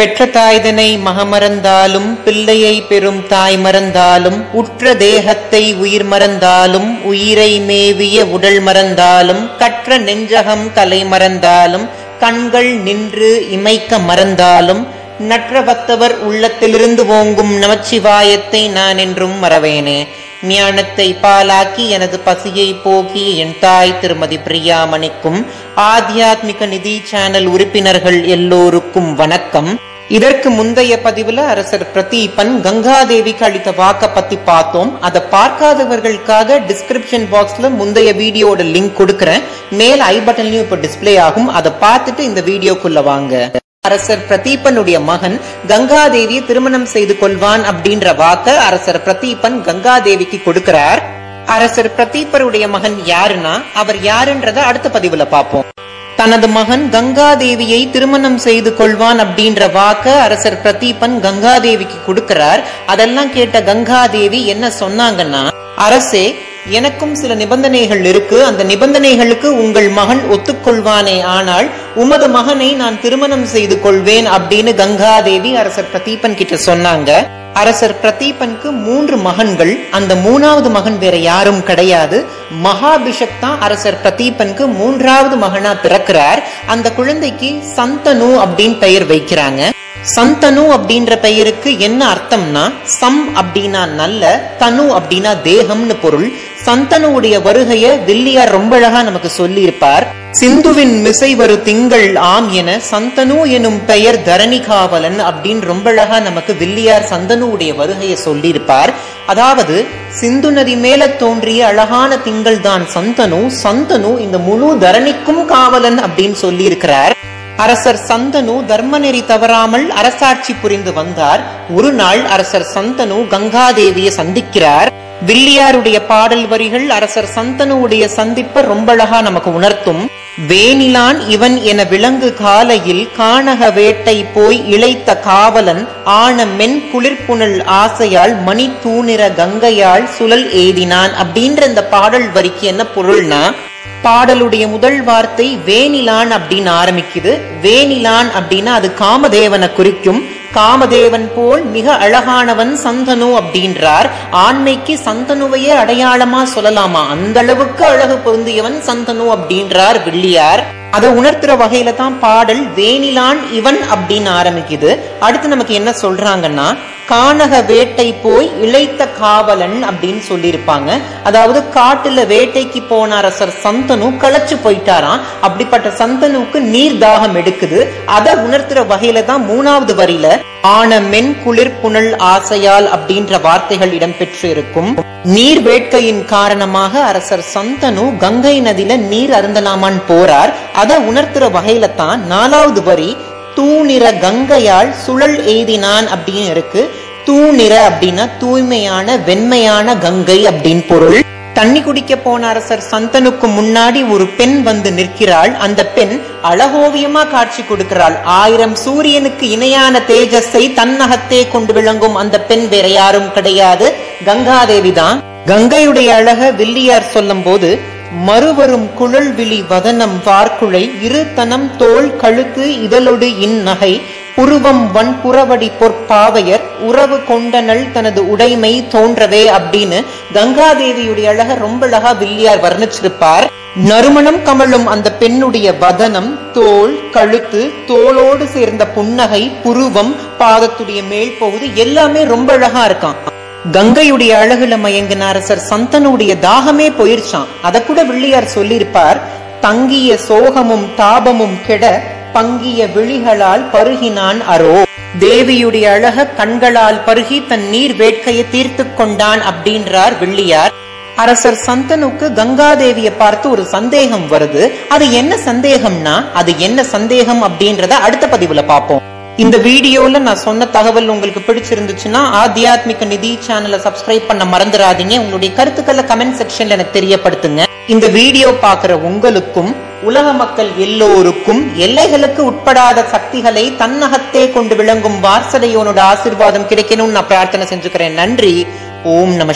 பெற்ற தாய்தனை மகமறந்தாலும் பிள்ளையை பெறும் தாய் மறந்தாலும் உற்ற தேகத்தை உயிர் மறந்தாலும் உயிரை மேவிய உடல் மறந்தாலும் கற்ற நெஞ்சகம் கலை மறந்தாலும் கண்கள் நின்று இமைக்க மறந்தாலும் நற்றவத்தவர் உள்ளத்திலிருந்து ஓங்கும் நமச்சிவாயத்தை நான் என்றும் மறவேனே. ஞானத்தை பாலாக்கி எனது பசியை போக்கி என் தாய் திருமதி பிரியாமணிக்கும் ஆத்தியாத்மிக நிதி சேனல் உறுப்பினர்கள் எல்லோருக்கும் வணக்கம். இதற்கு முந்தைய பதிவுல அரசர் பிரதீபன் கங்காதேவிக்கு அளித்த வாக்க பத்தி பார்த்தோம். அதை பார்க்காதவர்களுக்காக டிஸ்கிரிப்ஷன் பாக்ஸ்ல முந்தைய வீடியோட லிங்க் கொடுக்கறேன். மேல் ஐ பட்டன்லயும் இப்ப டிஸ்பிளே ஆகும். அதை பார்த்துட்டு இந்த வீடியோக்குள்ள வாங்க. அரசர் பிரதீபனுடைய மகன் கங்காதேவியை திருமணம் செய்து கொள்வான் அப்படின்ற வாக்க அரசர் பிரதீபன் கங்காதேவிக்கு கொடுக்கிறார். அரசர் பிரதீபருடைய மகன் யாருன்னா அவர் யாருன்றத அடுத்த பதிவுல பார்ப்போம். தனது மகன் கங்காதேவியை திருமணம் செய்து கொள்வான் அப்படின்ற வாக்க அரசர் பிரதீபன் கங்காதேவிக்கு கொடுக்கிறார். அதெல்லாம் கேட்ட கங்காதேவி என்ன சொன்னாங்கன்னா அரசே எனக்கும் சில நிபந்தனைகள் இருக்கு. அந்த நிபந்தனைகளுக்கு உங்கள் மகன் ஒத்துக்கொள்வானே ஆனால் உமது மகனை நான் திருமணம் செய்து கொள்வேன் அப்படின்னு கங்காதேவி அரசர் பிரதீபன் கிட்ட சொன்னாங்க. அரசர் பிரதீபனுக்கு மூன்று மகன்கள். அந்த மூணாவது மகன் வேற யாரும் கிடையாது. மகாபிஷக் தான் அரசர் பிரதீபனுக்கு மூன்றாவது மகனா பிறக்கிறார். அந்த குழந்தைக்கு சந்தனு அப்படின்னு பெயர் வைக்கிறாங்க. சந்தனு அப்படின்ற பெயருக்கு என்ன அர்த்தம்னா சம் அப்படின்னா நல்ல தனு அப்படின்னா தேகம்னு பொருள். சந்தனுடைய வருகைய வில்லியார் ரொம்ப அழகா நமக்கு சொல்லி இருப்பார் சிந்துவின் மிசை வரு திங்கள் ஆம் என சந்தனு எனும் பெயர் தரணி காவலன் அப்படின்னு ரொம்ப அழகா நமக்கு வில்லியார் சந்தனுடைய வருகையை சொல்லியிருப்பார். அதாவது சிந்து நதி மேல தோன்றிய அழகான திங்கள் தான் சந்தனு சந்தனு இந்த முழு தரணிக்கும் காவலன் அப்படின்னு சொல்லி இருக்கிறார் அரசர் சந்தனு தர்மநெறி தவறாமல் அரசாட்சி புரிந்து வந்தார். ஒரு நாள் அரசர் சந்தனு கங்காதேவியை சந்திக்கிறார். வில்லியாருடைய பாடல் வரிகள் அரசர் சந்தனுடைய சந்திப்ப ரொம்ப அழகா நமக்கு உணர்த்தும். வேணிலான் இவன் என விலங்கு காலையில் கானக வேட்டை போய் இழைத்த காவலன் ஆன மென் குளிர்புணல் ஆசையால் மணி தூணிற கங்கையால் சுழல் ஏதினான். அப்படின்ற இந்த பாடல் வரிக்கு என்ன பொருள்னா பாடலுடைய முதல் வார்த்தை வேணிலான் அப்படின்னு ஆரம்பிக்குது. வேணிலான் அப்படின்னா அது காமதேவனை குறிக்கும். காமதேவன் போல் மிக அழகானவன் சந்தனு அப்படின்றார். ஆண்மைக்கு சந்தனுவையே அடையாளமா சொல்லலாமா? அந்த அளவுக்கு அழகு பொருந்தியவன் சந்தனு அப்படின்றார் வில்லியார். அதை உணர்த்துற வகையில தான் பாடல் வேணிலான் இவன் அப்படின்னு ஆரம்பிக்குது. அடுத்து நமக்கு என்ன சொல்றாங்கன்னா கானக வேட்டை போய் இழைத்த காவலன் அப்படின்னு சொல்லியிருப்பாங்க. அதாவது காட்டுல வேட்டைக்கு போன அரசர் சந்தனு களைச்சு போயிட்டாராம். அப்படிப்பட்ட சந்தனுக்கு நீர் தாகம் எடுக்குது. அதை உணர்த்துற வகையில தான் மூணாவது வரியில ஆன மென் குளிர் புனல் ஆசையால் அப்படின்ற வார்த்தைகள் இடம்பெற்று இருக்கும் நீர் வேட்கையின் காரணமாக அரசர் சந்தனு கங்கை நதியில நீர் அருந்தலாமான்னு போறார். அதை உணர்த்துற வகையில தான் நாலாவது வரி தூணிற கங்கையால் சுழல் எய்தினான் அப்படின்னு இருக்கு. தூணிற அப்படின்னா தூய்மையான வெண்மையான கங்கை அப்படின்னு பொருள். தண்ணி குடிக்க போன அரசர் சந்தனுக்கு முன்னாடி ஒரு பெண் வந்து நிற்கிறாள். அந்த பெண் அழகோவியமா காட்சி கொடுக்கிறாள். ஆயிரம் சூரியனுக்கு இணையான தேஜஸை தன்னகத்தே கொண்டு விளங்கும் அந்த பெண் வேற யாரும் கிடையாது. கங்காதேவி தான். கங்கையுடைய அழக வில்லியார் சொல்லும் போது மறுவரும் குழல் விழி வதனம் வார்குழை இரு தனம் தோல் கழுத்து இதழொடு இந்நகை புருவம் வன்புறவடி பொற்பாவையர் உறவு கொண்டனள் தனது உடைமை தோன்றவே அப்படின்னு கங்காதேவியுடைய அழக ரொம்ப அழகா வில்லியார் வர்ணிச்சிருப்பார். நறுமணம் கமழும் அந்த பெண்ணுடைய வதனம் தோல் கழுத்து தோளோடு சேர்ந்த புன்னகை புருவம் பாதத்துடைய மேல் பகுதி எல்லாமே ரொம்ப அழகா இருக்கான் கங்கையுடைய அழகுல மயங்கின அரசர் சந்தனுடைய தாகமே போயிருச்சான் அத கூட வில்லியார் சொல்லியிருப்பார். தங்கிய சோகமும் தாபமும் கெட பங்கிய விழிகளால் பருகினான் அரோ தேவியுடைய அழக கண்களால் பருகி தன் நீர் வேட்கையை தீர்த்து கொண்டான் அப்படின்றார் வில்லியார் அரசர் சந்தனுக்கு கங்காதேவியை பார்த்து ஒரு சந்தேகம் வருது. அது என்ன சந்தேகம்னா அது என்ன சந்தேகம் அப்படின்றத அடுத்த பதிவுல பார்ப்போம். இந்த வீடியோல நான் சொன்ன தகவல் உங்களுக்கு பிடிச்சிருந்துச்சுன்னா ஆத்தியாத்மிக நிதி சேனலை சப்ஸ்கிரைப் பண்ண மறந்துடாதீங்க. உங்களுடைய கருத்துக்களை கமெண்ட் செக்ஷன்ல எனக்கு தெரியப்படுத்துங்க. இந்த வீடியோ பாக்குற உங்களுக்கும் உலக மக்கள் எல்லோருக்கும் எல்லைகளுக்கு உட்படாத சக்திகளை தன்னகத்தே கொண்டு விளங்கும் வாரசதையோனோட ஆசிர்வாதம் கிடைக்கணும்னு நான் பிரார்த்தனை செஞ்சுக்கிறேன். நன்றி. ஓம் நம